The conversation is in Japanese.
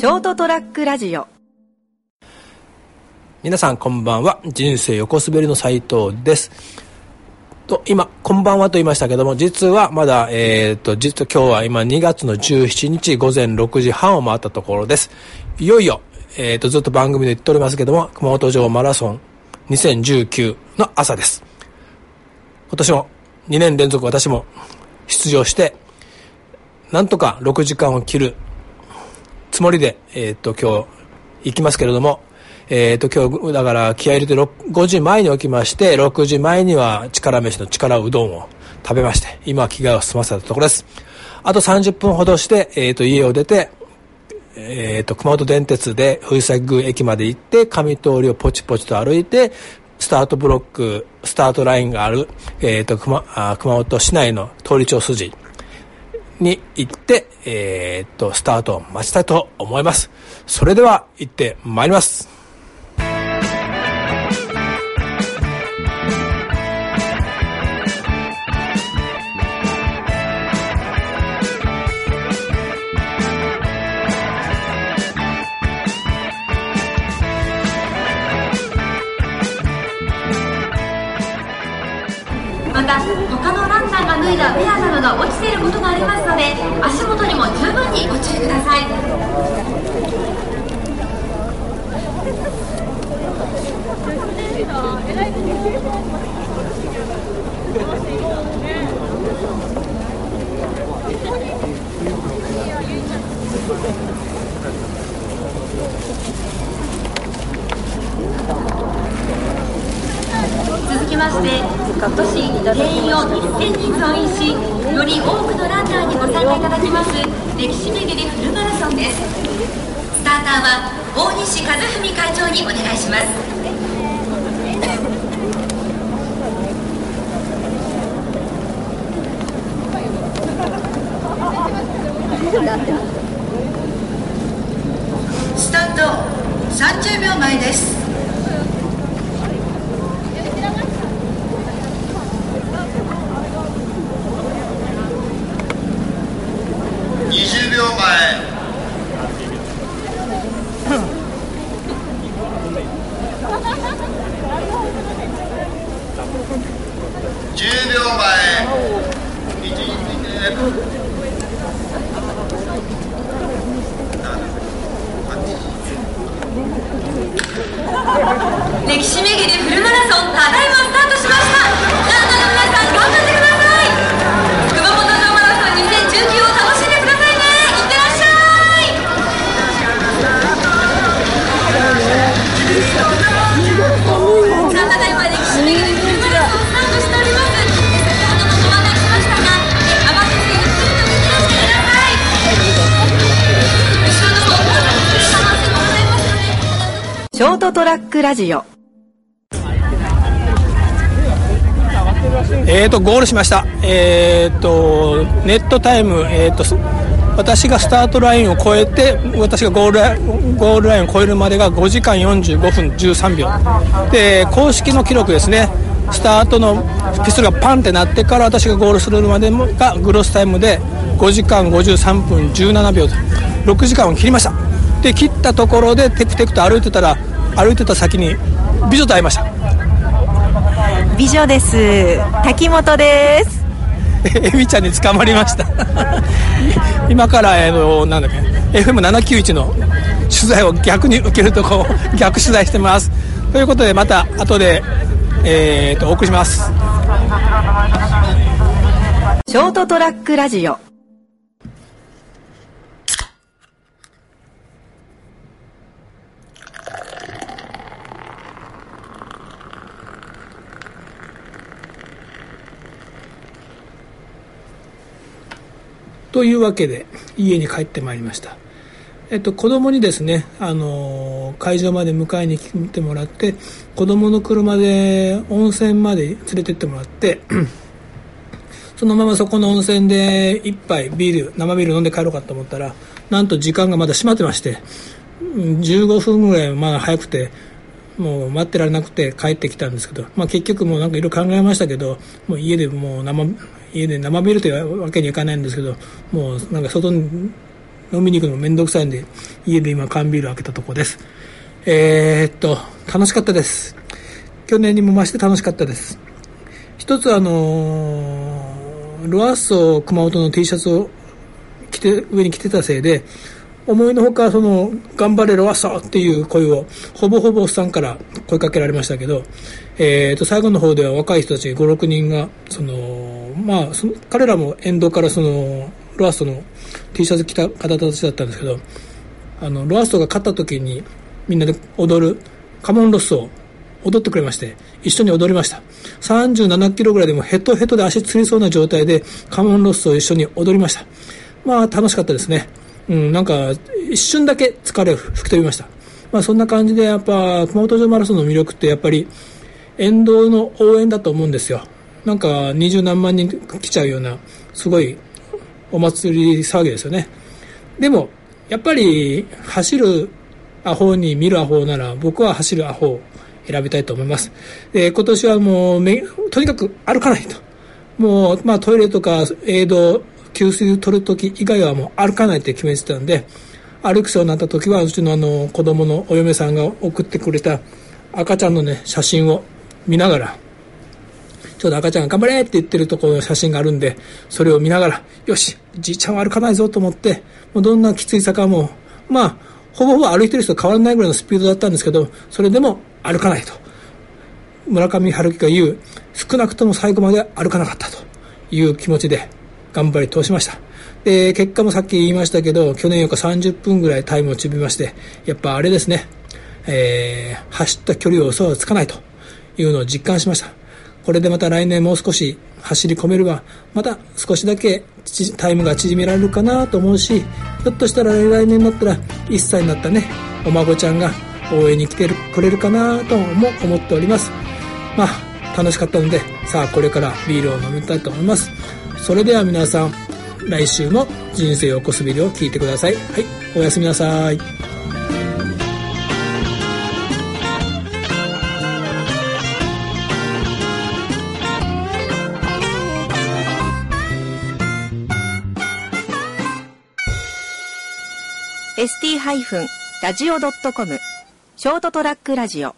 ショートトラックラジオ。皆さんこんばんは。人生横滑りの斉藤です。と今こんばんはと言いましたけども実はまだえっ、と実は今日は今2月の17日午前6時半を回ったところです。いよいよえっ、とずっと番組で言っておりますけども熊本城マラソン2019の朝です。今年も2年連続私も出場してなんとか6時間を切るつもりで、えっ、と、今日行きますけれども、えっ、と、今日、だから気合入れて5時前に起きまして、6時前には力飯の力うどんを食べまして、今は着替えを済ませたところです。あと30分ほどして、えっ、と、家を出て、えっ、と、熊本電鉄で藤崎宮駅まで行って、上通りをポチポチと歩いて、スタートブロック、スタートラインがある、えっ、と、熊、熊本市内の通り町筋に行って、えー、っと、スタートを待ちたいと思います。それでは行って参ります。また他のランナーが脱いだウェアなどが落ちていることがありますので足元にも十分にご注意ください続きまして今年定員を1000人増員しより多くのランナーにご参加いただきます歴史巡りフルマラソンです。スターターは大西和文会長にお願いしますスタート30秒前です歴史巡りフルマラソンただいまスタートしました。ランナーの皆さん頑張ってください。熊本城マラソン2019を楽しんでくださいね。いってらっしゃい。さあただいます。先ほどもご案内しましたが慌てずゆっくりと抜け出してください。後ろの方可能性もございます。のでショートトラックラジオ。えーと、ゴールしました。えーと、ネットタイム、えーと、私がスタートラインを越えて、私がゴールゴールラインを越えるまでが5時間45分13秒。で、公式の記録ですね。スタートのピストルがパンってなってから私がゴールするまでがグロスタイムで5時間53分17秒と6時間を切りましたで切ったところでテクテクと歩いてたら歩いてた先に美女と会いました美女です。滝本です。えみちゃんに捕まりました。今から、えー、なんだっけ FM791 の取材を逆に受けるとこ逆取材してます。ということでまた後で、えーと、お送りします。ショートトラックラジオというわけで家に帰ってまいりました。えっと、子供にですね、あの会場まで迎えに来てもらって子供の車で温泉まで連れてってもらって そのままそこの温泉で一杯ビール生ビール飲んで帰ろうかと思ったらなんと時間がまだ閉まってまして15分ぐらいまだ早くてもう待ってられなくて帰ってきたんですけど、まあ、結局もうなんかいろいろ考えましたけどもう家でもう生家で生ビールというわけにはいかないんですけどもうなんか外に飲みに行くのもめんどくさいんで、家で今缶ビール開けたとこです。えー、っと、楽しかったです。去年にも増して楽しかったです。一つあのロアッソ熊本の T シャツを着て、上に着てたせいで、思いのほか、その、頑張れロアッソっていう声を、ほぼほぼおっさんから声かけられましたけど、えー、と、最後の方では若い人たち5、6人が、その、まあ、その彼らも沿道からその、ロアッソの T シャツ着た方たちだったんですけど、あの、ロアッソが勝った時に、みんなで踊る、カモンロッソを踊ってくれまして、一緒に踊りました。37キロぐらいでもヘトヘトで足つりそうな状態で、カモンロッソを一緒に踊りました。まあ、楽しかったですね。うん、なんか、一瞬だけ疲れを吹き飛びました。まあ、そんな感じで、やっぱ、熊本城マラソンの魅力って、やっぱり、沿道の応援だと思うんですよ。なんか、二十何万人来ちゃうような、すごい、お祭り騒ぎですよね。でも、やっぱり、走るアホに見るアホなら、僕は走るアホを選びたいと思います。で、今年はもう、とにかく歩かないと。もう、まあトイレとか、映像、給水を取るとき以外はもう歩かないって決めてたんで、歩くそうになった時は、うちのあの、子供のお嫁さんが送ってくれた赤ちゃんのね、写真を見ながら、ちょうど赤ちゃんが頑張れって言ってるところの写真があるんで、それを見ながら、よし、じいちゃんは歩かないぞと思って、もうどんなきつい坂も、まあ、ほぼほぼ歩いてる人と変わらないぐらいのスピードだったんですけど、それでも歩かないと。村上春樹が言う、少なくとも最後まで歩かなかったという気持ちで頑張り通しました。で、結果もさっき言いましたけど、去年よりか30分ぐらいタイムを縮めまして、やっぱあれですね、えー、走った距離を嘘はつかないというのを実感しました。これでまた来年もう少し走り込めれば、また少しだけタイムが縮められるかなと思うし、ひょっとしたら来年になったら1歳になったね、お孫ちゃんが応援に来てくれるかなとも思っております。まあ、楽しかったので、さあこれからビールを飲みたいと思います。それでは皆さん、来週も人生を起こすビルを聞いてください。はい、おやすみなさい。ST-radio.com ショートトラックラジオ